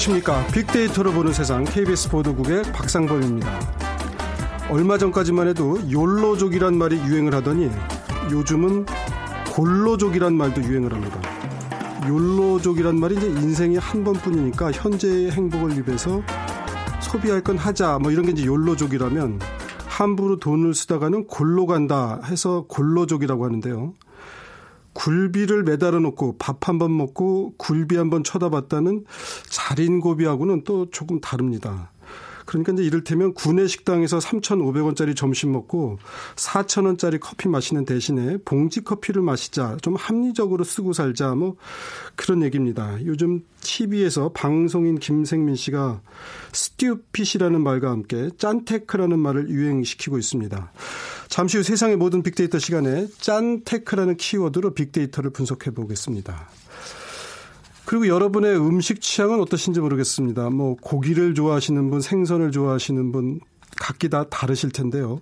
안녕하십니까. 빅데이터로 보는 세상 KBS 보도국의 박상범입니다. 얼마 전까지만 해도 욜로족이란 말이 유행을 하더니 요즘은 골로족이란 말도 유행을 합니다. 욜로족이란 말이 이제 인생이 한 번뿐이니까 현재의 행복을 위해서 소비할 건 하자 뭐 이런 게 이제 욜로족이라면 함부로 돈을 쓰다가는 골로 간다 해서 골로족이라고 하는데요. 굴비를 매달아 놓고 밥 한 번 먹고 굴비 한 번 쳐다봤다는 자린고비하고는 또 조금 다릅니다. 그러니까 이제 이를테면 구내 식당에서 3,500원짜리 점심 먹고 4,000원짜리 커피 마시는 대신에 봉지 커피를 마시자. 좀 합리적으로 쓰고 살자. 뭐 그런 얘기입니다. 요즘 TV에서 방송인 김생민 씨가 스튜핏이라는 말과 함께 짠테크라는 말을 유행시키고 있습니다. 잠시 후 세상의 모든 빅데이터 시간에 짠테크라는 키워드로 빅데이터를 분석해 보겠습니다. 그리고 여러분의 음식 취향은 어떠신지 모르겠습니다. 뭐 고기를 좋아하시는 분, 생선을 좋아하시는 분 각기 다 다르실 텐데요.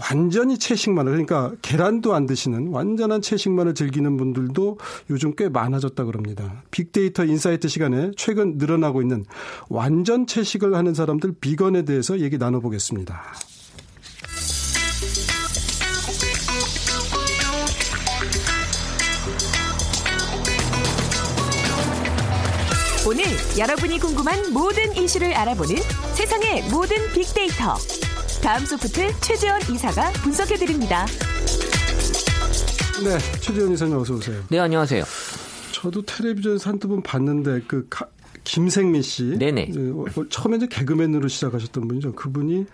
완전히 채식만을 그러니까 계란도 안 드시는 완전한 채식만을 즐기는 분들도 요즘 꽤 많아졌다 그럽니다. 빅데이터 인사이트 시간에 최근 늘어나고 있는 완전 채식을 하는 사람들 비건에 대해서 얘기 나눠보겠습니다. 오늘 여러분이 궁금한 모든 이슈를 알아보는 세상의 모든 빅데이터. 다음 소프트 최재원 이사가 분석해 드립니다. 네, 최재원 이사님 어서 오세요. 네, 안녕하세요. 저도 텔레비전에서 한두 번 봤는데 그 가, 김생민 씨. 네네. 그, 처음에 이제 개그맨으로 시작하셨던 분이죠. 그분이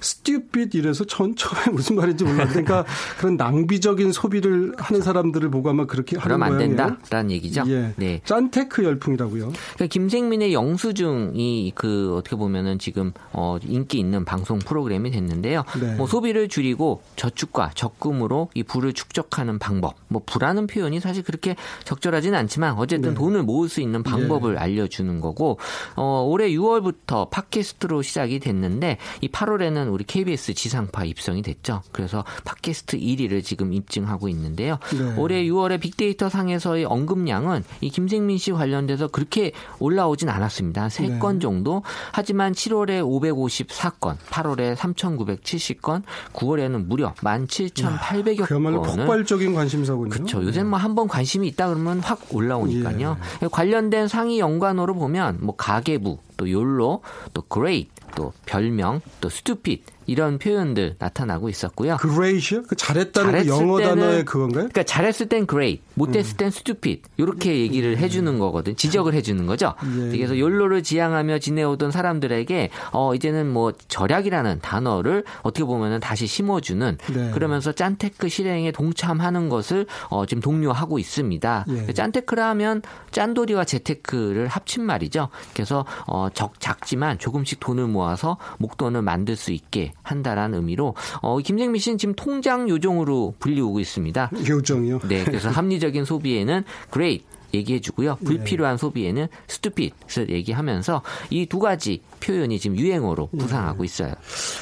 stupid 이래서 전 처음에 무슨 말인지 몰랐는데 그러니까 그런 낭비적인 소비를 그렇죠. 하는 사람들을 보고 아마 그렇게 하는 그럼 안 모양이에요. 된다라는 얘기죠. 예. 네. 짠테크 열풍이라고요. 그러니까 김생민의 영수증이 그 어떻게 보면은 지금 어 인기 있는 방송 프로그램이 됐는데요. 네. 뭐 소비를 줄이고 저축과 적금으로 이 부를 축적하는 방법. 뭐 부라는 표현이 사실 그렇게 적절하지는 않지만 어쨌든 네. 돈을 모을 수 있는 방법을 예. 알려 주는 거고 어 올해 6월부터 팟캐스트로 시작이 됐는데 이 8월에는 우리 KBS 지상파 입성이 됐죠. 그래서 팟캐스트 1위를 지금 입증하고 있는데요. 네. 올해 6월에 빅데이터 상에서의 언급량은 이 김생민 씨 관련돼서 그렇게 올라오진 않았습니다. 3건 네. 정도. 하지만 7월에 554건, 8월에 3,970건, 9월에는 무려 17,800여 그야말로 건을 폭발적인 관심사군요. 그렇죠. 요새 뭐 한 번 관심이 있다 그러면 확 올라오니까요. 예. 관련된 상위 연관어로 보면 뭐 가계부, 또 욜로, 또 great, 또 별명, 또 stupid 이런 표현들 나타나고 있었고요. great이요? 그 잘했다는 그 영어 때는, 단어의 그건가요? 그러니까 잘했을 땐 great, 못했을 땐 stupid 이렇게 얘기를 해주는 거거든. 지적을 해주는 거죠. 예. 그래서 욜로를 지향하며 지내오던 사람들에게 어 이제는 뭐 절약이라는 단어를 어떻게 보면은 다시 심어주는 네. 그러면서 짠테크 실행에 동참하는 것을 어 지금 독려하고 있습니다. 예. 짠테크라 하면 짠돌이와 재테크를 합친 말이죠. 그래서 어 적 작지만 조금씩 돈을 모아서 목돈을 만들 수 있게 한다라는 의미로 어, 김정민 씨는 지금 통장 요정으로 불리우고 있습니다. 요정이요? 네, 그래서 합리적인 소비에는 great 얘기해 주고요. 불필요한 네. 소비에는 스투핏을 얘기하면서 이 두 가지 표현이 지금 유행어로 네. 부상하고 있어요.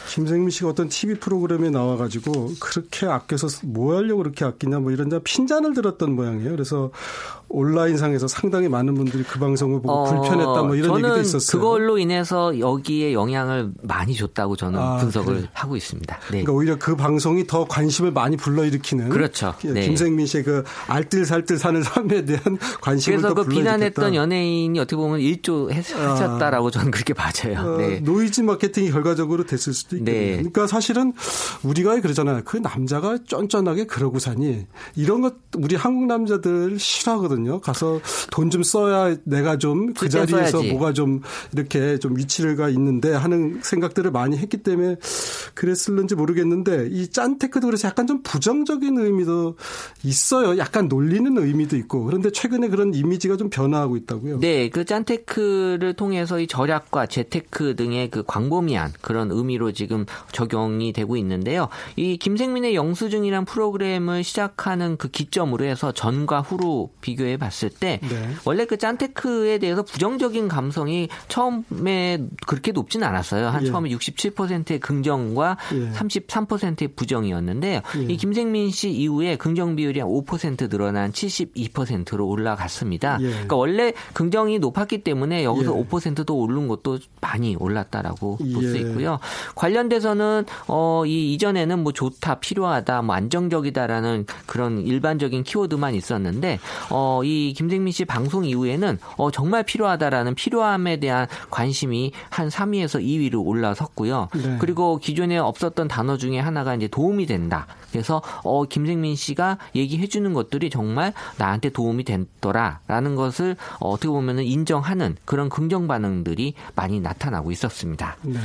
김생민 씨가 어떤 TV 프로그램에 나와가지고 그렇게 아껴서 뭐 하려고 그렇게 아끼냐 뭐 이런 핀잔을 들었던 모양이에요. 그래서 온라인상에서 상당히 많은 분들이 그 방송을 보고 어, 불편했다 뭐 이런 얘기도 있었어요. 그걸로 인해서 여기에 영향을 많이 줬다고 저는 아, 분석을 그래. 하고 있습니다. 네. 그러니까 오히려 그 방송이 더 관심을 많이 불러일으키는 그렇죠. 네. 김생민 씨의 그 알뜰살뜰 사는 삶에 대한 관심을 그래서 그 비난했던 연예인이 어떻게 보면 일조 하셨다라고 아. 저는 그렇게 봐져요. 어, 네. 노이즈 마케팅이 결과적으로 됐을 수도 있겠네요. 네. 그러니까 사실은 우리가 그러잖아요. 그 남자가 쫀쫀하게 그러고 사니 이런 것 우리 한국 남자들 싫어하거든요. 가서 돈 좀 써야 내가 좀 그 자리에서 써야지. 뭐가 좀 이렇게 좀 위치가 있는데 하는 생각들을 많이 했기 때문에 그랬을는지 모르겠는데 이 짠테크도 그래서 약간 좀 부정적인 의미도 있어요. 약간 놀리는 의미도 있고 그런데 최근에 그런 이미지가 좀 변화하고 있다고요. 네, 그 짠테크를 통해서 이 절약과 재테크 등의 그 광범위한 그런 의미로 지금 적용이 되고 있는데요. 이 김생민의 영수증이란 프로그램을 시작하는 그 기점으로 해서 전과 후로 비교해 봤을 때 네. 원래 그 짠테크에 대해서 부정적인 감성이 처음에 그렇게 높지는 않았어요. 한 예. 처음에 67%의 긍정과 예. 33%의 부정이었는데요. 예. 이 김생민 씨 이후에 긍정 비율이 한 5% 늘어난 72%로 올라 올라갔습니다. 예. 그러니까 원래 긍정이 높았기 때문에 여기서 예. 5%도 오른 것도 많이 올랐다라고 볼수 예. 있고요. 관련돼서는 어, 이 이전에는 뭐 좋다, 필요하다, 뭐 안정적이다라는 그런 일반적인 키워드만 있었는데 어, 이 김생민 씨 방송 이후에는 어, 정말 필요하다라는 필요함에 대한 관심이 한 3위에서 2위로 올라섰고요. 네. 그리고 기존에 없었던 단어 중에 하나가 이제 도움이 된다. 그래서 어, 김생민 씨가 얘기해 주는 것들이 정말 나한테 도움이 됐더라라는 것을 어, 어떻게 보면은 인정하는 그런 긍정 반응들이 많이 나타나고 있었습니다. 네.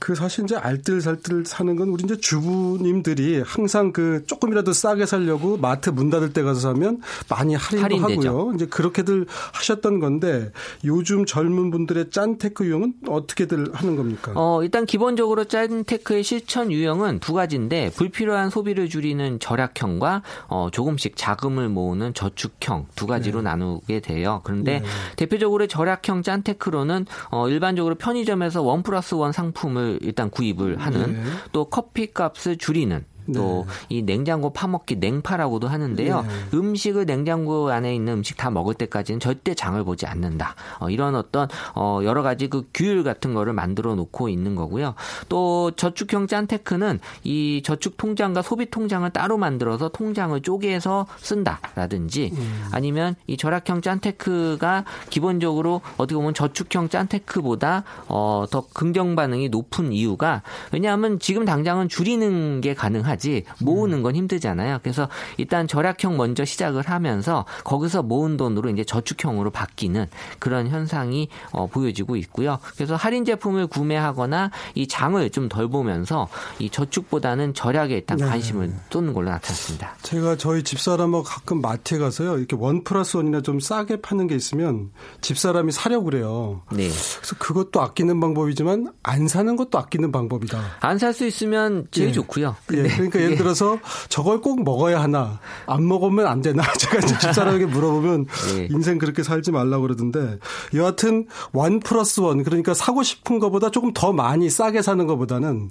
그 사실 이제 알뜰살뜰 사는 건 우리 이제 주부님들이 항상 그 조금이라도 싸게 살려고 마트 문 닫을 때 가서 사면 많이 할인도 할인되죠. 하고요. 이제 그렇게들 하셨던 건데 요즘 젊은 분들의 짠테크 유형은 어떻게들 하는 겁니까? 어, 일단 기본적으로 짠테크의 실천 유형은 두 가지인데 불필요한 소비를 줄이는 절약형과 어, 조금씩 자금을 모으는 저축형 두 가지로 네. 나누게 돼요. 그런데 네. 대표적으로 절약형 짠테크로는 어, 일반적으로 편의점에서 원 플러스 원 상품을 일단 구입을 하는 네. 또 커피 값을 줄이는 또이 네. 냉장고 파먹기 냉파라고도 하는데요. 네. 음식을 냉장고 안에 있는 음식 다 먹을 때까지는 절대 장을 보지 않는다. 어, 이런 어떤 어, 여러 가지 그 규율 같은 거를 만들어 놓고 있는 거고요. 또 저축형 짠테크는 이 저축 통장과 소비 통장을 따로 만들어서 통장을 쪼개서 쓴다라든지 음. 아니면 이 절약형 짠테크가 기본적으로 어떻게 보면 저축형 짠테크보다 어, 더 긍정 반응이 높은 이유가 왜냐하면 지금 당장은 줄이는 게 가능하 지 해야지 모으는 건 힘들잖아요. 그래서 일단 절약형 먼저 시작을 하면서 거기서 모은 돈으로 이제 저축형으로 바뀌는 그런 현상이 어, 보여지고 있고요. 그래서 할인 제품을 구매하거나 이 장을 좀 덜 보면서 이 저축보다는 절약에 일단 네. 관심을 쏟는 걸로 나타났습니다. 제가 저희 집사람하고 가끔 마트에 가서요. 이렇게 원 플러스 원이나 좀 싸게 파는 게 있으면 집사람이 사려고 그래요. 네. 그래서 그것도 아끼는 방법이지만 안 사는 것도 아끼는 방법이다. 안 살 수 있으면 제일 예. 좋고요. 예. 그러니까 예를 들어서 저걸 꼭 먹어야 하나 안 먹으면 안 되나 제가 이제 집사람에게 물어보면 네. 인생 그렇게 살지 말라고 그러던데 여하튼 one plus one 그러니까 사고 싶은 것보다 조금 더 많이 싸게 사는 것보다는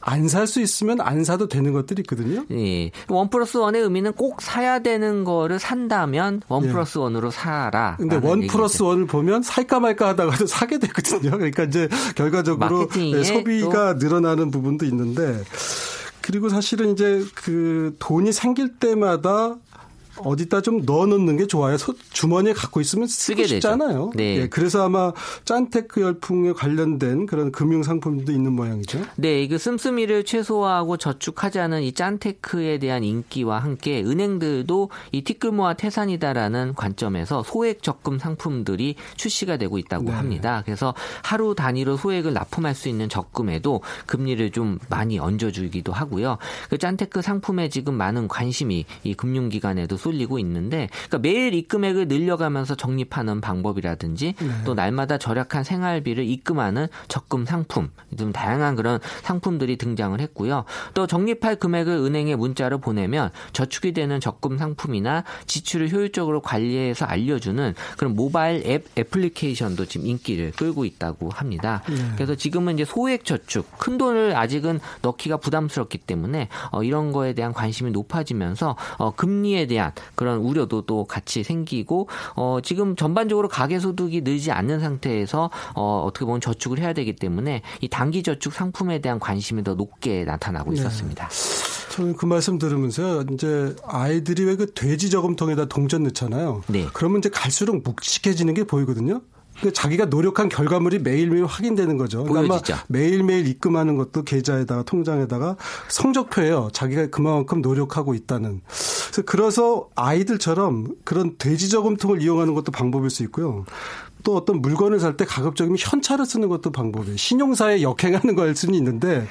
안 살 수 있으면 안 사도 되는 것들이 있거든요. 예. one plus one의 의미는 꼭 사야 되는 거를 산다면 one 예. plus one으로 사라. 근데 one plus one을 보면 살까 말까 하다가도 사게 되거든요. 그러니까 이제 결과적으로 네, 소비가 늘어나는 부분도 있는데 그리고 사실은 이제 그 돈이 생길 때마다 어디다 좀 넣어놓는 게 좋아요. 주머니에 갖고 있으면 쓰기 쉽잖아요. 네. 예, 그래서 아마 짠테크 열풍에 관련된 그런 금융 상품도 있는 모양이죠. 네, 그 씀씀이를 최소화하고 저축하자는 이 짠테크에 대한 인기와 함께 은행들도 이 티끌모아 태산이다라는 관점에서 소액 적금 상품들이 출시가 되고 있다고 네. 합니다. 그래서 하루 단위로 소액을 납품할 수 있는 적금에도 금리를 좀 많이 얹어주기도 하고요. 그 짠테크 상품에 지금 많은 관심이 이 금융기관에도 쏠리고 있는데 그러니까 매일 입금액을 늘려가면서 적립하는 방법이라든지 네. 또 날마다 절약한 생활비를 입금하는 적금 상품 좀 다양한 그런 상품들이 등장을 했고요. 또 적립할 금액을 은행에 문자로 보내면 저축이 되는 적금 상품이나 지출을 효율적으로 관리해서 알려주는 그런 모바일 앱 애플리케이션도 지금 인기를 끌고 있다고 합니다. 네. 그래서 지금은 이제 소액 저축 큰 돈을 아직은 넣기가 부담스럽기 때문에 어, 이런 거에 대한 관심이 높아지면서 어, 금리에 대한 그런 우려도 또 같이 생기고 어 지금 전반적으로 가계 소득이 늘지 않는 상태에서 어 어떻게 보면 저축을 해야 되기 때문에 이 단기 저축 상품에 대한 관심이 더 높게 나타나고 네. 있었습니다. 네. 저는 그 말씀 들으면서 이제 아이들이 왜 그 돼지 저금통에다 동전 넣잖아요. 네. 그러면 이제 갈수록 묵직해지는 게 보이거든요. 그 자기가 노력한 결과물이 매일매일 확인되는 거죠. 그러니까 매일매일 입금하는 것도 계좌에다가 통장에다가 성적표예요. 자기가 그만큼 노력하고 있다는. 그래서 그래서 아이들처럼 그런 돼지 저금통을 이용하는 것도 방법일 수 있고요. 또 어떤 물건을 살 때 가급적이면 현찰을 쓰는 것도 방법이에요. 신용사에 역행하는 거일 수는 있는데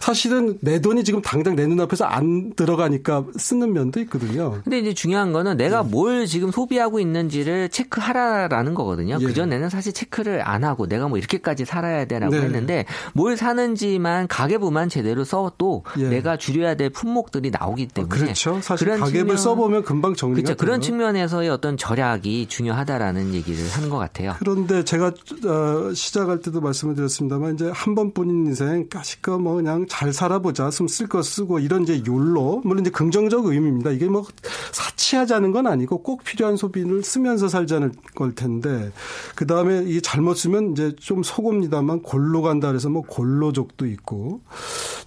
사실은 내 돈이 지금 당장 내 눈앞에서 안 들어가니까 쓰는 면도 있거든요. 근데 이제 중요한 거는 내가 네. 뭘 지금 소비하고 있는지를 체크하라라는 거거든요. 예. 그전에는 사실 체크를 안 하고 내가 뭐 이렇게까지 살아야 되라고 네. 했는데 뭘 사는지만 가계부만 제대로 써도 예. 내가 줄여야 될 품목들이 나오기 때문에 그렇죠. 사실 그런 가계부를 측면, 써보면 금방 정리가 그렇죠. 그런 측면에서의 어떤 절약이 중요하다라는 얘기를 하는 것 같아요. 같아요. 그런데 제가 어, 시작할 때도 말씀을 드렸습니다만 이제 한 번뿐인 인생 까짓거 뭐 그냥 잘 살아보자 숨 쓸 거 쓰고 이런 이제 욜로 물론 이제 긍정적 의미입니다. 이게 뭐 사치하자는 건 아니고 꼭 필요한 소비를 쓰면서 살자는 걸 텐데 그 다음에 이 잘못 쓰면 이제 좀 속옵니다만 골로 간다 그래서 뭐 골로족도 있고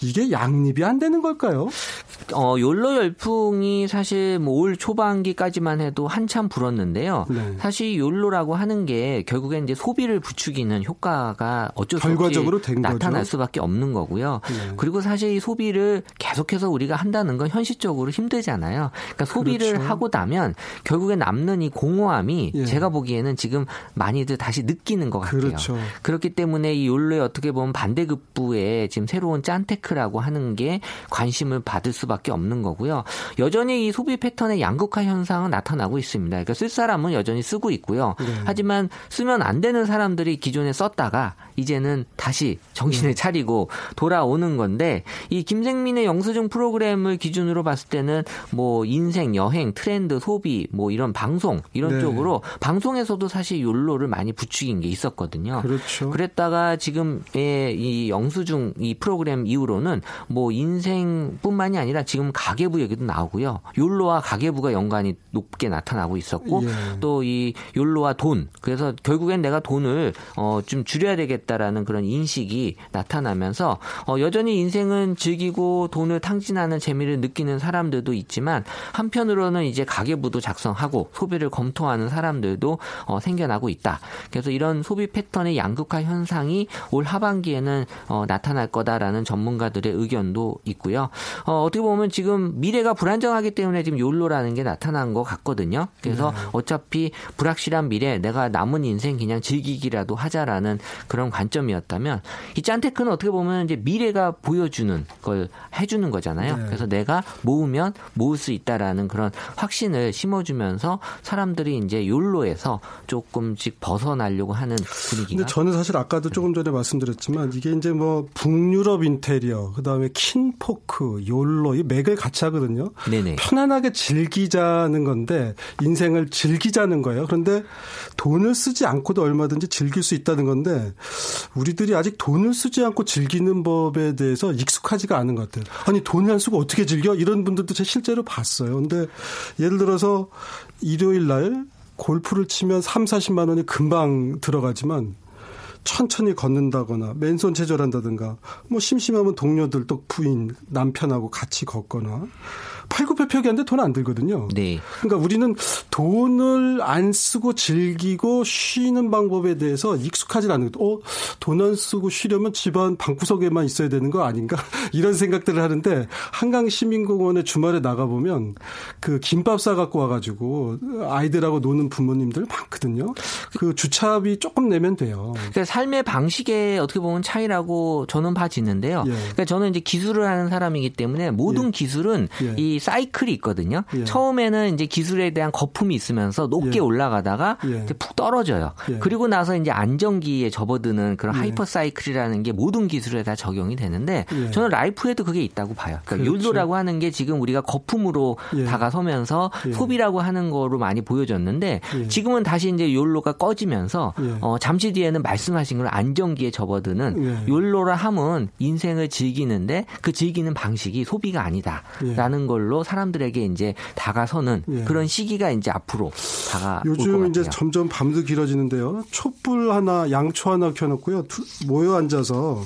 이게 양립이 안 되는 걸까요? 어, 욜로 열풍이 사실 뭐 올 초반기까지만 해도 한참 불었는데요. 네. 사실 욜로라고 하는 게 결국엔 이제 소비를 부추기는 효과가 어쩔 수 없이 나타날 거죠. 수밖에 없는 거고요. 네. 그리고 사실 이 소비를 계속해서 우리가 한다는 건 현실적으로 힘들잖아요. 그러니까 소비를 그렇죠. 하고 나면 결국에 남는 이 공허함이 예. 제가 보기에는 지금 많이들 다시 느끼는 것 같아요. 그렇죠. 그렇기 때문에 이 욜로에 어떻게 보면 반대급부에 지금 새로운 짠테크라고 하는 게 관심을 받을 수밖에 없는 거고요. 여전히 이 소비 패턴의 양극화 현상은 나타나고 있습니다. 그러니까 쓸 사람은 여전히 쓰고 있고요. 네. 하지만 쓰면 안 되는 사람들이 기존에 썼다가 이제는 다시 정신을 네. 차리고 돌아오는 건데 이 김생민의 영수증 프로그램을 기준으로 봤을 때는 뭐 인생, 여행, 트렌드, 소비 뭐 이런 방송 이런 네. 쪽으로 방송에서도 사실 욜로를 많이 부추긴 게 있었거든요. 그렇죠. 그랬다가 지금의 이 영수증 이 프로그램 이후로는 뭐 인생뿐만이 아니라 지금 가계부 얘기도 나오고요. 욜로와 가계부가 연관이 높게 나타나고 있었고 예. 또이 욜로와 돈 그래서 결국엔 내가 돈을 어 좀 줄여야 되겠다라는 그런 인식이 나타나면서 어 여전히 인생은 즐기고 돈을 탕진하는 재미를 느끼는 사람들도 있지만 한편으로는 이제 가계부도 작성하고 소비를 검토하는 사람들도 어 생겨나고 있다. 그래서 이런 소비 패턴의 양극화 현상이 올 하반기에는 어 나타날 거다라는 전문가들의 의견도 있고요. 어 어떻게 보면 지금 미래가 불안정하기 때문에 지금 욜로라는 게 나타난 것 같거든요. 그래서 네. 어차피 불확실한 미래 내가 남은 인생 그냥 즐기기라도 하자라는 그런 관점이었다면 이 짠테크는 어떻게 보면 이제 미래가 보여주는 걸 해주는 거잖아요. 네. 그래서 내가 모으면 모을 수 있다라는 그런 확신을 심어주면서 사람들이 이제 욜로에서 조금씩 벗어나려고 하는 분위기가. 근데 저는 사실 아까도 조금 전에 말씀드렸지만 이게 이제 뭐 북유럽 인테리어, 그 다음에 킨포크, 욜로 이 맥을 같이 하거든요. 네네. 편안하게 즐기자는 건데 인생을 즐기자는 거예요. 그런데 돈을 쓰지 않고도 얼마든지 즐길 수 있다는 건데 우리들이 아직 돈을 쓰지 않고 즐기는 법에 대해서 익숙하지가 않은 것 같아요. 아니 돈을 안 쓰고 어떻게 즐겨? 이런 분들도 제가 실제로 봤어요. 근데 예를 들어서 일요일 날 골프를 치면 3, 40만 원이 금방 들어가지만 천천히 걷는다거나 맨손 체조한다든가 뭐 심심하면 동료들 또 부인 남편하고 같이 걷거나 팔굽혀펴기하는데 돈 안 들거든요. 네. 그러니까 우리는 돈을 안 쓰고 즐기고 쉬는 방법에 대해서 익숙하지 않은 것. 어, 돈 안 쓰고 쉬려면 집안 방구석에만 있어야 되는 거 아닌가? 이런 생각들을 하는데 한강 시민공원에 주말에 나가 보면 그 김밥 싸 갖고 와가지고 아이들하고 노는 부모님들 많거든요. 그 주차비 조금 내면 돼요. 그러니까 삶의 방식에 어떻게 보면 차이라고 저는 봐지는데요. 예. 그러니까 저는 이제 기술을 하는 사람이기 때문에 모든 예. 기술은 예. 이 사이클이 있거든요. 예. 처음에는 이제 기술에 대한 거품이 있으면서 높게 예. 올라가다가 예. 이제 푹 떨어져요. 예. 그리고 나서 이제 안정기에 접어드는 그런 예. hype cycle이라는 게 모든 기술에 다 적용이 되는데 예. 저는 라이프에도 그게 있다고 봐요. 그러니까 그렇죠. 율도라고 하는 지금 지금 우리가 거품으로 다가서면서 소비라고 하는 거로 많이 보여졌는데 지금은 다시 이제 욜로가 꺼지면서 어, 잠시 뒤에는 말씀하신 걸 안정기에 접어드는 욜로라 함은 인생을 즐기는데 그 즐기는 방식이 소비가 아니다라는 걸로 걸로 사람들에게 이제 다가서는 예. 그런 시기가 이제 앞으로 다가 요즘 이제 점점 밤도 길어지는데요. 촛불 하나, 양초 하나 켜놓고요. 모여 앉아서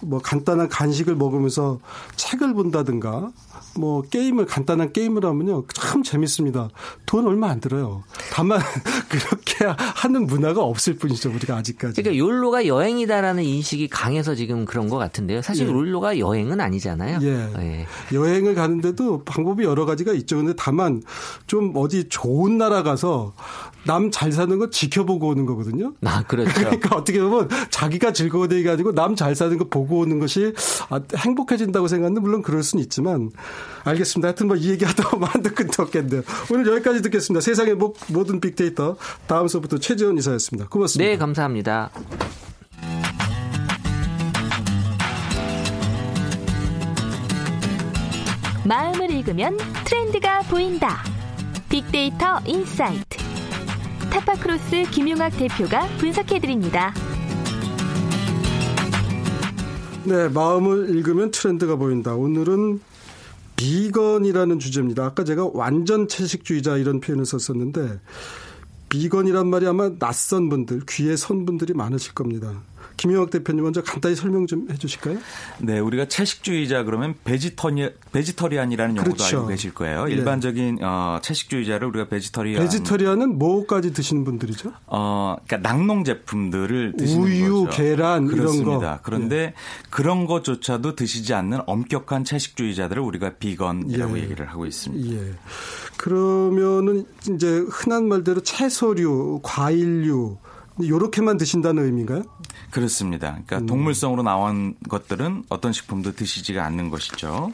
뭐 간단한 간식을 먹으면서 책을 본다든가 뭐 게임을 간단한 게임을 하면요 참 재밌습니다. 돈 얼마 안 들어요. 다만 그렇게 하는 문화가 없을 뿐이죠 우리가 아직까지. 그러니까 욜로가 여행이다라는 인식이 강해서 지금 그런 것 같은데요. 사실 예. 욜로가 여행은 아니잖아요. 예. 예. 여행을 가는데도 방법이 여러 가지가 있죠. 근데 다만 좀 어디 좋은 나라 가서 남 잘 사는 거 지켜보고 오는 거거든요. 아 그렇죠. 그러니까 어떻게 보면 자기가 즐거워되게 가지고 남 잘 사는 거 보고 오는 것이 아, 행복해진다고 생각하는데 물론 그럴 수는 있지만 알겠습니다. 하여튼 뭐 이 얘기하다 보면 한도 끝도 없겠네요. 오늘 여기까지 듣겠습니다. 세상의 모든 빅데이터 다음 수부터 최지원 이사였습니다. 고맙습니다. 네, 감사합니다. 마음을 읽으면 트렌드가 보인다. 빅데이터 인사이트. 타파크로스 김용학 대표가 분석해드립니다. 네, 마음을 읽으면 트렌드가 보인다. 오늘은 비건이라는 주제입니다. 아까 제가 완전 채식주의자 이런 표현을 썼었는데 비건이란 말이 아마 낯선 분들, 귀에 선 분들이 많으실 겁니다. 김용학 대표님 먼저 간단히 설명 좀 해주실까요? 네, 우리가 채식주의자 그러면 vegetari- vegetarian이라는 용어도 그렇죠. 알고 계실 거예요. 네. 일반적인 어, 채식주의자를 우리가 vegetarian. Vegetarian은 뭐까지 드시는 분들이죠? 어, 그러니까 낙농 제품들을 드시는 우유, 거죠. 계란 그렇습니다. 이런 거. 그런데 네. 그런 것조차도 드시지 않는 엄격한 채식주의자들을 우리가 비건이라고 예. 얘기를 하고 있습니다. 예. 그러면은 이제 흔한 말대로 채소류, 과일류 이렇게만 드신다는 의미인가요? 그렇습니다. 그러니까 음. 동물성으로 나온 것들은 어떤 식품도 드시지가 않는 것이죠.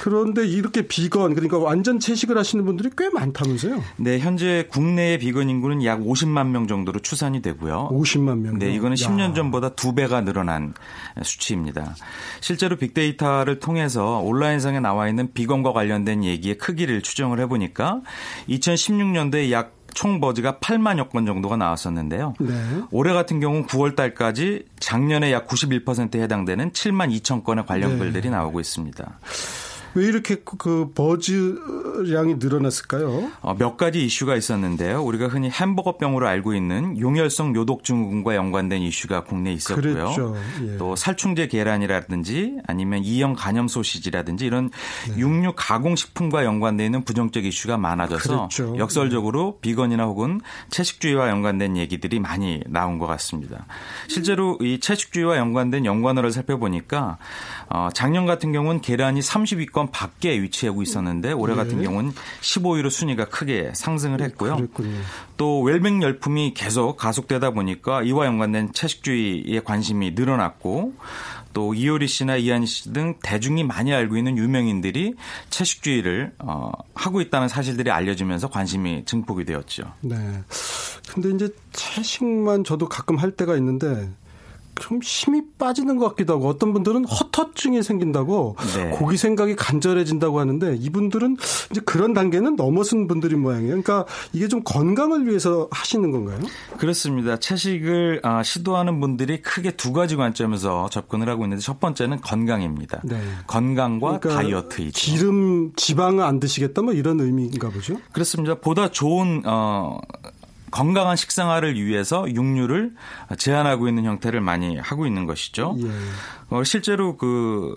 그런데 이렇게 비건 그러니까 완전 채식을 하시는 분들이 꽤 많다면서요? 네, 현재 국내의 비건 인구는 약 50만 명 정도로 추산이 되고요. 50만 명. 네, 이거는 야. 10년 전보다 두 배가 늘어난 수치입니다. 실제로 빅데이터를 통해서 온라인상에 나와 있는 비건과 관련된 얘기의 크기를 추정을 해보니까 2016년도에 약 총 버즈가 8만여 건 정도가 나왔었는데요. 네. 올해 같은 경우는 9월 달까지 작년에 약 91%에 해당되는 7만 2천 건의 관련 네. 글들이 나오고 있습니다. 왜 이렇게 그, 그 버즈량이 늘어났을까요? 어, 몇 가지 이슈가 있었는데요. 우리가 흔히 햄버거병으로 알고 있는 용혈성 요독증후군과 연관된 이슈가 국내에 있었고요. 예. 또 살충제 계란이라든지 아니면 이형 간염 소시지라든지 이런 네. 육류 가공식품과 연관되어 있는 부정적 이슈가 많아져서 그랬죠. 역설적으로 네. 비건이나 혹은 채식주의와 연관된 얘기들이 많이 나온 것 같습니다. 실제로 이 채식주의와 연관된 연관어를 살펴보니까 어, 작년 같은 경우는 계란이 30위권 10위권 밖에 위치하고 있었는데 올해 같은 네. 경우는 15위로 순위가 크게 상승을 했고요. 그랬군요. 또 웰빙 열풍이 계속 가속되다 보니까 이와 연관된 채식주의에 관심이 늘어났고 또 이효리 씨나 이한희 씨 등 대중이 많이 알고 있는 유명인들이 채식주의를 어, 하고 있다는 사실들이 알려지면서 관심이 증폭이 되었죠. 네. 근데 이제 채식만 저도 가끔 할 때가 있는데 좀 힘이 빠지는 것 같기도 하고 어떤 분들은 허터증이 생긴다고 네. 고기 생각이 간절해진다고 하는데 이분들은 이제 그런 단계는 넘어선 분들인 모양이에요. 그러니까 이게 좀 건강을 위해서 하시는 건가요? 그렇습니다. 채식을 아, 시도하는 분들이 크게 두 가지 관점에서 접근을 하고 있는데 첫 번째는 건강입니다. 네. 건강과 그러니까 다이어트이죠. 기름, 지방을 안 드시겠다 뭐 이런 의미인가 보죠? 그렇습니다. 보다 좋은 어 건강한 식생활을 위해서 육류를 제한하고 있는 형태를 많이 하고 있는 것이죠. 예. 어, 실제로 그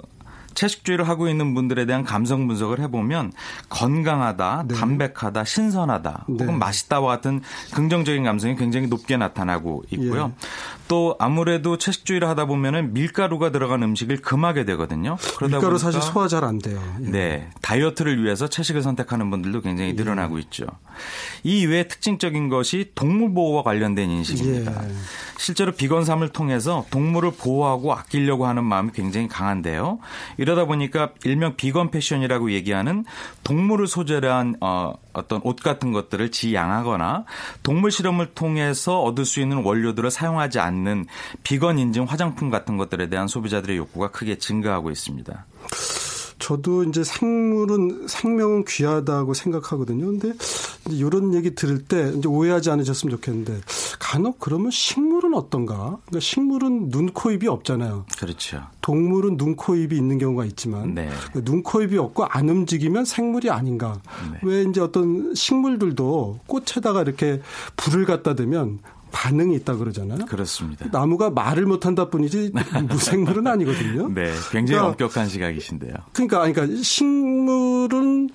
채식주의를 하고 있는 분들에 대한 감성 분석을 해보면 건강하다, 네. 담백하다, 신선하다, 네. 혹은 맛있다와 같은 긍정적인 감성이 굉장히 높게 나타나고 있고요. 예. 또 아무래도 채식주의를 하다 보면은 밀가루가 들어간 음식을 금하게 되거든요. 그러다 밀가루 사실 소화 잘 안 돼요. 예. 네, 다이어트를 위해서 채식을 선택하는 분들도 굉장히 예. 늘어나고 예. 있죠. 이 이외에 특징적인 것이 동물 보호와 관련된 인식입니다. 예. 실제로 비건삼을 통해서 동물을 보호하고 아끼려고 하는 마음이 굉장히 강한데요. 이러다 보니까 일명 비건 패션이라고 얘기하는 동물을 소재로 한 어, 어떤 옷 같은 것들을 지양하거나 동물 실험을 통해서 얻을 수 있는 원료들을 사용하지 않는 비건 인증 화장품 같은 것들에 대한 소비자들의 욕구가 크게 증가하고 있습니다. 저도 이제 생물은 생명은 귀하다고 생각하거든요. 근데 이런 얘기 들을 때 이제 오해하지 않으셨으면 좋겠는데 간혹 그러면 식물은 어떤가? 그러니까 식물은 눈, 코, 입이 없잖아요. 그렇죠. 동물은 눈, 코, 입이 있는 경우가 있지만 네. 눈, 코, 입이 없고 안 움직이면 생물이 아닌가? 네. 왜 이제 어떤 식물들도 꽃에다가 이렇게 불을 갖다 대면 반응이 있다 그러잖아요. 그렇습니다. 나무가 말을 못한다 뿐이지 무생물은 아니거든요. 네, 굉장히 그러니까, 엄격한 시각이신데요. 그러니까, 그러니까 식물은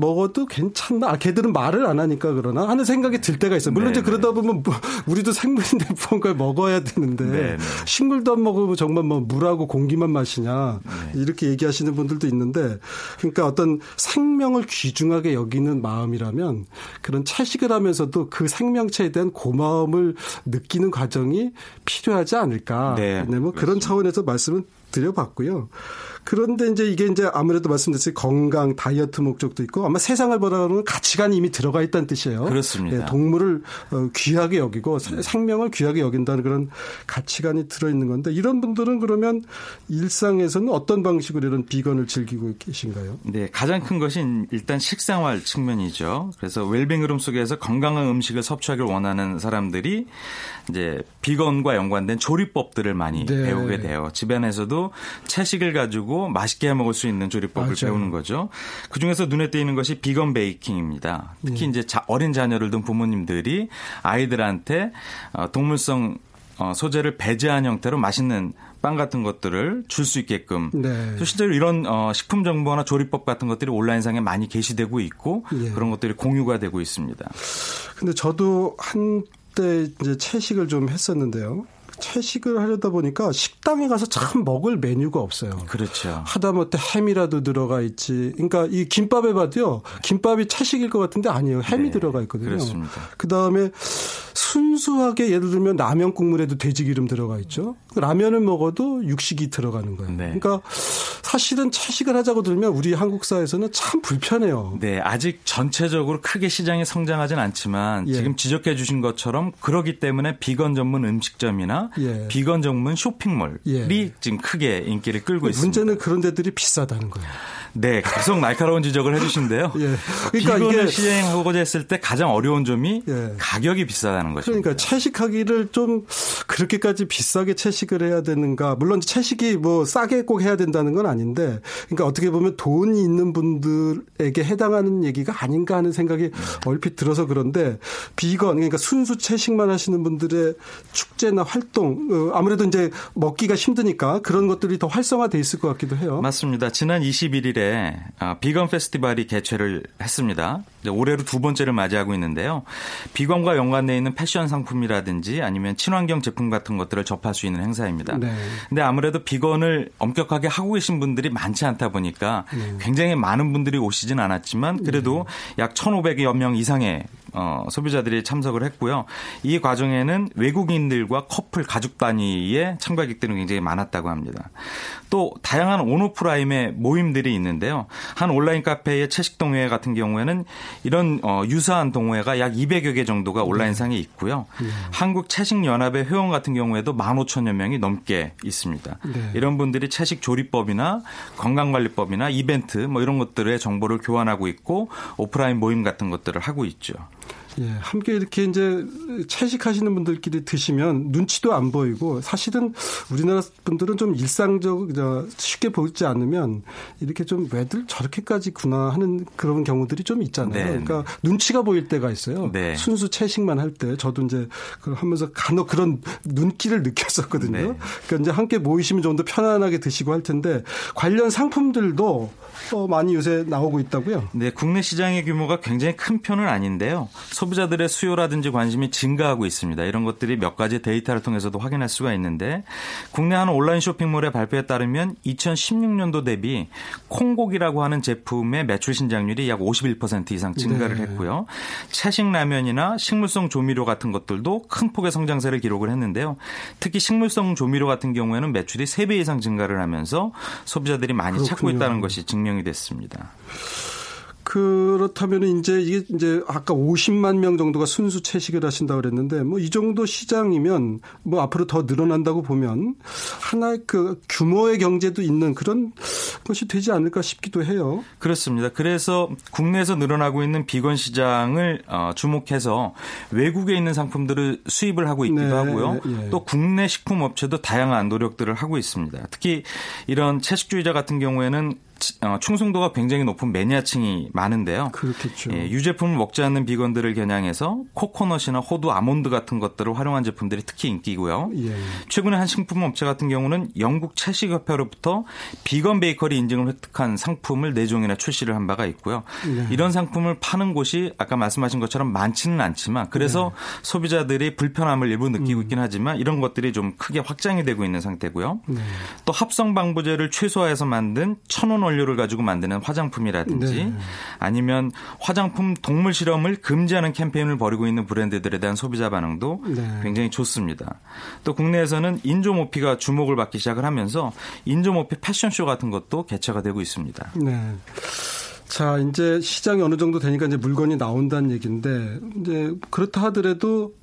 먹어도 괜찮나? 아, 걔들은 말을 안 하니까 그러나 하는 생각이 들 때가 있어요. 물론 네네. 이제 그러다 보면 뭐 우리도 생물인데 뭔가 먹어야 되는데 네네. 식물도 안 먹으면 정말 뭐 물하고 공기만 마시냐 네. 이렇게 얘기하시는 분들도 있는데 그러니까 어떤 생명을 귀중하게 여기는 마음이라면 그런 채식을 하면서도 그 생명체에 대한 고마움을 느끼는 과정이 필요하지 않을까. 네. 네뭐 그런 차원에서 말씀을 드려봤고요. 그런데 이제 이게 이제 아무래도 말씀드렸듯이 건강 다이어트 목적도 있고 아마 세상을 보라는 가치관이 이미 들어가 있다는 뜻이에요. 그렇습니다. 예, 동물을 어, 귀하게 여기고 네. 생명을 귀하게 여긴다는 그런 가치관이 들어 있는 건데 이런 분들은 그러면 일상에서는 어떤 방식으로 이런 비건을 즐기고 계신가요? 네, 가장 큰 것이 일단 식생활 측면이죠. 그래서 웰빙 흐름 속에서 건강한 음식을 섭취하길 원하는 사람들이 이제 비건과 연관된 조리법들을 많이 네. 배우게 돼요. 집안에서도 채식을 가지고 맛있게 해 먹을 수 있는 조리법을 맞아요. 배우는 거죠. 그 중에서 눈에 띄는 것이 비건 베이킹입니다. 특히 네. 이제 어린 자녀를 둔 부모님들이 아이들한테 어, 동물성 어, 소재를 배제한 형태로 맛있는 빵 같은 것들을 줄 수 있게끔 네. 실제로 이런 어, 식품 정보나 조리법 같은 것들이 온라인상에 많이 게시되고 있고 예. 그런 것들이 공유가 되고 있습니다. 근데 저도 한때 이제 채식을 좀 했었는데요. 채식을 하려다 보니까 식당에 가서 참 먹을 메뉴가 없어요. 그렇죠. 하다못해 햄이라도 들어가 있지. 그러니까 이 김밥에 봐도요. 김밥이 채식일 것 같은데 아니에요. 햄이 네, 들어가 있거든요. 그렇습니다. 그다음에 순수하게 예를 들면 라면 국물에도 돼지 기름 들어가 있죠. 라면을 먹어도 육식이 들어가는 거예요. 네. 그러니까 사실은 채식을 하자고 들면 우리 한국 사회에서는 참 불편해요. 네, 아직 전체적으로 크게 시장이 성장하진 않지만 예. 지금 지적해 주신 것처럼 그러기 때문에 비건 전문 음식점이나 예. 비건 전문 쇼핑몰이 예. 지금 크게 인기를 끌고 문제는 있습니다. 문제는 그런 데들이 비싸다는 거예요. 네, 계속 날카로운 지적을 해주신데요. 예. 그러니까 비건을 시행하고자 했을 때 가장 어려운 점이 예. 가격이 비싸다는 거죠. 그러니까 채식하기를 좀 그렇게까지 비싸게 채식을 해야 되는가? 물론 채식이 뭐 싸게 꼭 해야 된다는 건 아닌데, 그러니까 어떻게 보면 돈이 있는 분들에게 해당하는 얘기가 아닌가 하는 생각이 얼핏 들어서 그런데 비건 그러니까 순수 채식만 하시는 분들의 축제나 활동 어, 아무래도 이제 먹기가 힘드니까 그런 것들이 더 활성화돼 있을 것 같기도 해요. 맞습니다. 지난 21일에 1일에 아, 비건 페스티벌이 개최를 했습니다. 올해로 두 번째를 맞이하고 있는데요. 비건과 연관되어 있는 패션 상품이라든지 아니면 친환경 제품 같은 것들을 접할 수 있는 행사입니다. 네. 근데 아무래도 비건을 엄격하게 하고 계신 분들이 많지 않다 보니까 네. 굉장히 많은 분들이 오시진 않았지만 그래도 네. 약 1,500여 명 이상의 어, 소비자들이 참석을 했고요. 이 과정에는 외국인들과 커플 가족 단위의 참가객들은 굉장히 많았다고 합니다. 또 다양한 온오프라임의 모임들이 있는데요. 한 온라인 카페의 채식 동호회 같은 경우에는 이런 어, 유사한 동호회가 약 200여 개 정도가 온라인상에 있고요. 네. 한국 채식 연합의 회원 같은 경우에도 15,000여 명이 넘게 있습니다. 네. 이런 분들이 채식 조리법이나 건강관리법이나 이벤트 뭐 이런 것들의 정보를 교환하고 있고 오프라인 모임 같은 것들을 하고 있죠. 예, 함께 이렇게 이제 채식하시는 분들끼리 드시면 눈치도 안 보이고 사실은 우리나라 분들은 좀 일상적 쉽게 보지 않으면 이렇게 좀 왜들 저렇게까지구나 하는 그런 경우들이 좀 있잖아요. 네. 그러니까 눈치가 보일 때가 있어요. 네. 순수 채식만 할 때 저도 이제 그걸 하면서 간혹 그런 눈길을 느꼈었거든요. 네. 그러니까 이제 함께 모이시면 좀 더 편안하게 드시고 할 텐데 관련 상품들도 어, 많이 요새 나오고 있다고요? 네, 국내 시장의 규모가 굉장히 큰 편은 아닌데요. 소비 자들의 수요라든지 관심이 증가하고 있습니다. 이런 것들이 몇 가지 데이터를 통해서도 확인할 수가 있는데 국내 한 온라인 쇼핑몰의 발표에 따르면 2016년도 대비 콩고기라고 하는 제품의 매출 신장률이 약 51% 이상 증가를 네. 했고요. 채식 라면이나 식물성 조미료 같은 것들도 큰 폭의 성장세를 기록을 했는데요. 특히 식물성 조미료 같은 경우에는 매출이 3배 이상 증가를 하면서 소비자들이 많이 그렇군요. 찾고 있다는 것이 증명이 됐습니다. 그렇다면 이제 이게 이제 아까 50만 명 정도가 순수 채식을 하신다고 그랬는데 뭐 이 정도 시장이면 뭐 앞으로 더 늘어난다고 보면 하나의 그 규모의 경제도 있는 그런 것이 되지 않을까 싶기도 해요. 그렇습니다. 그래서 국내에서 늘어나고 있는 비건 시장을 어, 주목해서 외국에 있는 상품들을 수입을 하고 있기도 네, 하고요. 예. 또 국내 식품 업체도 다양한 노력들을 하고 있습니다. 특히 이런 채식주의자 같은 경우에는 어, 충성도가 굉장히 높은 매니아층이 많은데요. 그렇겠죠. 예, 유제품을 먹지 않는 비건들을 겨냥해서 코코넛이나 호두, 아몬드 같은 것들을 활용한 제품들이 특히 인기고요. 예. 최근에 한 식품 업체 같은 경우는 영국 채식협회로부터 비건 베이커리 인증을 획득한 상품을 4종이나 출시를 한 바가 있고요. 예. 이런 상품을 파는 곳이 아까 말씀하신 것처럼 많지는 않지만 그래서 네. 소비자들이 불편함을 일부 느끼고 음. 있긴 하지만 이런 것들이 좀 크게 확장이 되고 있는 상태고요. 네. 또 합성 방부제를 최소화해서 만든 천원 원료를 가지고 만드는 화장품이라든지 네. 아니면 화장품 동물 실험을 금지하는 캠페인을 벌이고 있는 브랜드들에 대한 소비자 반응도 네. 굉장히 좋습니다. 또 국내에서는 인조 모피가 주목을 받기 시작을 하면서 인조 모피 패션쇼 같은 것도 개최가 되고 있습니다. 네. 자, 이제 시장이 어느 정도 되니까 이제 물건이 나온다는 얘기인데 이제 그렇다 하더라도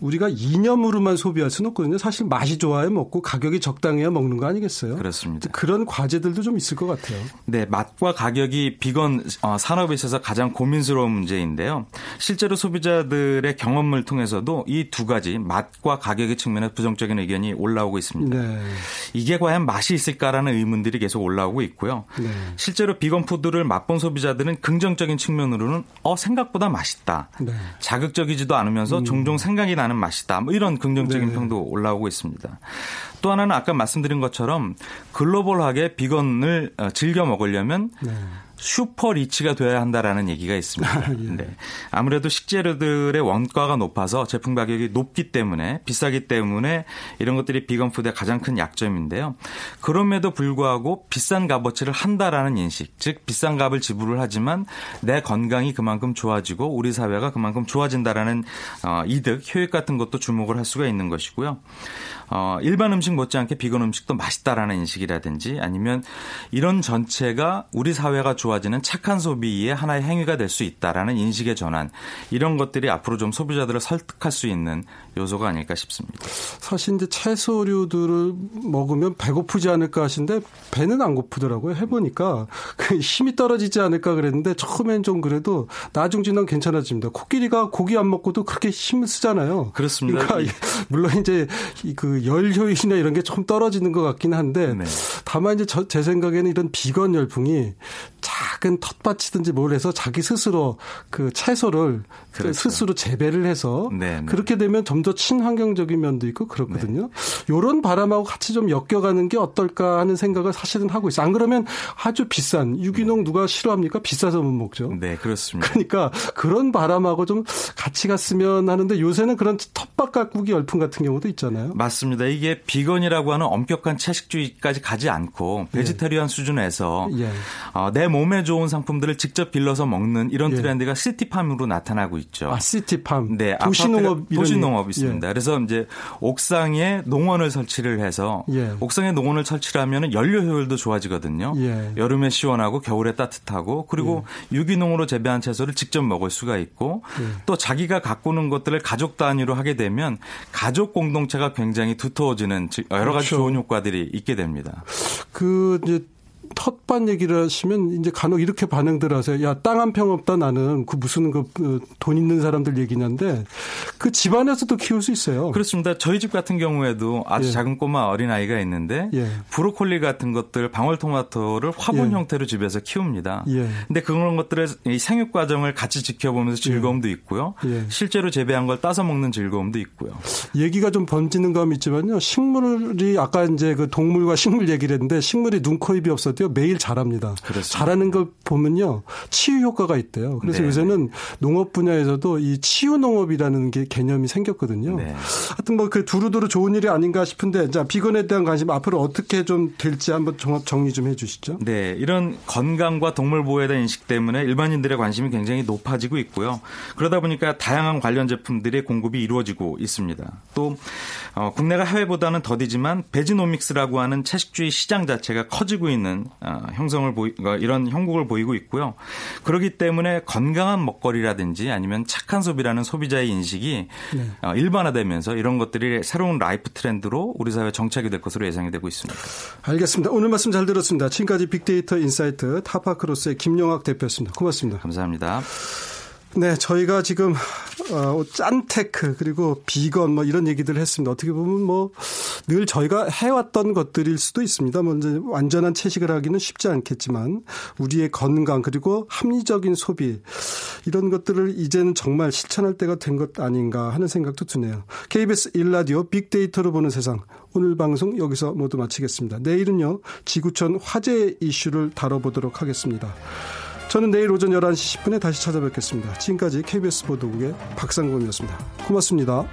우리가 이념으로만 소비할 수는 없거든요. 사실 맛이 좋아야 먹고 가격이 적당해야 먹는 거 아니겠어요? 그렇습니다. 그런 과제들도 좀 있을 것 같아요. 네, 맛과 가격이 비건 어, 산업에 있어서 가장 고민스러운 문제인데요. 실제로 소비자들의 경험을 통해서도 이 두 가지 맛과 가격의 측면에 부정적인 의견이 올라오고 있습니다. 네. 이게 과연 맛이 있을까라는 의문들이 계속 올라오고 있고요. 네. 실제로 비건 푸드를 맛본 소비자들은 긍정적인 측면으로는 어 생각보다 맛있다. 네. 자극적이지도 않으면서 음. 종종 생각이 나는 나는 맛이다. 뭐 이런 긍정적인 네. 평도 올라오고 있습니다. 또 하나는 아까 말씀드린 것처럼 글로벌하게 비건을 어, 즐겨 먹으려면 네. super rich가 돼야 한다라는 얘기가 있습니다. 아, 예. 네. 아무래도 식재료들의 원가가 높아서 제품 가격이 높기 때문에 비싸기 때문에 이런 것들이 vegan food의 가장 큰 약점인데요. 그럼에도 불구하고 비싼 값어치를 한다라는 인식, 즉 비싼 값을 지불을 하지만 내 건강이 그만큼 좋아지고 우리 사회가 그만큼 좋아진다라는 어, 이득, 효익 같은 것도 주목을 할 수가 있는 것이고요. 어, 일반 음식 못지않게 비건 음식도 맛있다라는 인식이라든지 아니면 이런 전체가 우리 사회가 좋아 지는 착한 소비의 하나의 행위가 될 수 있다라는 인식의 전환. 이런 것들이 앞으로 좀 소비자들을 설득할 수 있는 요소가 아닐까 싶습니다. 사실 이제 채소류들을 먹으면 배고프지 않을까 하신데 배는 안 고프더라고요. 해보니까 그 힘이 떨어지지 않을까 그랬는데 처음엔 좀 그래도 나중 지난 괜찮아집니다. 코끼리가 고기 안 먹고도 그렇게 힘을 쓰잖아요. 그렇습니다. 그러니까 물론 이제 그 열 효율이나 이런 게 좀 떨어지는 것 같긴 한데 네. 다만 이제 저, 제 생각에는 이런 비건 열풍이 작은 텃밭이든지 뭘 해서 자기 스스로 그 채소를 그렇죠. 스스로 재배를 해서 네, 네. 그렇게 되면 좀 더 친환경적인 면도 있고 그렇거든요. 네. 요런 바람하고 같이 좀 엮여가는 게 어떨까 하는 생각을 사실은 하고 있어요. 안 그러면 아주 비싼 유기농 누가 싫어합니까? 비싸서 못 먹죠. 네, 그렇습니다. 그러니까 그런 바람하고 좀 같이 갔으면 하는데 요새는 그런 텃밭 가꾸기 열풍 같은 경우도 있잖아요. 맞습니다. 이게 비건이라고 하는 엄격한 채식주의까지 가지 않고 예. 베지테리언 예. 수준에서 예. 어, 내 몸에 좋은 상품들을 직접 빌려서 먹는 이런 예. 트렌드가 시티팜으로 나타나고 있죠. 아, 시티팜. 네, 도시농업 도시농업 있습니다. 예. 그래서 이제 옥상에 농원을 설치를 해서 예. 옥상에 농원을 설치를 하면 연료 효율도 좋아지거든요. 여름에 시원하고 겨울에 따뜻하고 그리고 유기농으로 재배한 채소를 직접 먹을 수가 있고 또 자기가 가꾸는 것들을 가족 단위로 하게 되면 가족 공동체가 굉장히 두터워지는 여러 가지 그렇죠. 좋은 효과들이 있게 됩니다. 그 이제 텃밭 얘기를 하시면 이제 간혹 이렇게 반응들 하세요. 야, 땅 한 평 없다 나는 그 무슨 그돈 그 있는 사람들 얘기냐인데 그 집안에서도 키울 수 있어요. 그렇습니다. 저희 집 같은 경우에도 아주 예. 작은 꼬마 어린아이가 있는데 예. 브로콜리 같은 것들 방울토마토를 화분 예. 형태로 집에서 키웁니다. 예. 근데 그런 것들의 생육 과정을 같이 지켜보면서 예. 즐거움도 있고요. 예. 실제로 재배한 걸 따서 먹는 즐거움도 있고요. 얘기가 좀 번지는 감이 있지만요. 식물이 아까 이제 그 동물과 식물 얘기를 했는데 식물이 눈, 코, 입이 없어도 매일 자랍니다. 그렇습니다. 자라는 걸 보면요. 치유 효과가 있대요. 그래서 네. 요새는 농업 분야에서도 이 치유 농업이라는 게 개념이 생겼거든요. 네. 하여튼 뭐 그 두루두루 좋은 일이 아닌가 싶은데 자, 비건에 대한 관심 앞으로 어떻게 좀 될지 한번 종합 정리 좀 해 주시죠. 네. 이런 건강과 동물 보호에 대한 인식 때문에 일반인들의 관심이 굉장히 높아지고 있고요. 그러다 보니까 다양한 관련 제품들의 공급이 이루어지고 있습니다. 또 어, 국내가 해외보다는 더디지만 vegenomics라고 하는 채식주의 시장 자체가 커지고 있는 어, 형성을 보이 어, 이런 형국을 보이고 있고요. 그렇기 때문에 건강한 먹거리라든지 아니면 착한 소비라는 소비자의 인식이 네. 어, 일반화되면서 이런 것들이 새로운 life trend로 우리 사회 정착이 될 것으로 예상이 되고 있습니다. 알겠습니다. 오늘 말씀 잘 들었습니다. 지금까지 빅데이터 인사이트 타파크로스의 김용학 대표였습니다. 고맙습니다. 감사합니다. 네, 저희가 지금 어, 짠테크 그리고 비건 뭐 이런 얘기들을 했습니다. 어떻게 보면 뭐 늘 저희가 해왔던 것들일 수도 있습니다. 먼저 뭐 완전한 채식을 하기는 쉽지 않겠지만 우리의 건강 그리고 합리적인 소비 이런 것들을 이제는 정말 실천할 때가 된 것 아닌가 하는 생각도 드네요. KBS 1라디오 빅데이터로 보는 세상 오늘 방송 여기서 모두 마치겠습니다. 내일은요 지구촌 화재 이슈를 다뤄보도록 하겠습니다. 저는 내일 오전 11시 10분에 다시 찾아뵙겠습니다. 지금까지 KBS 보도국의 박상범이었습니다. 고맙습니다.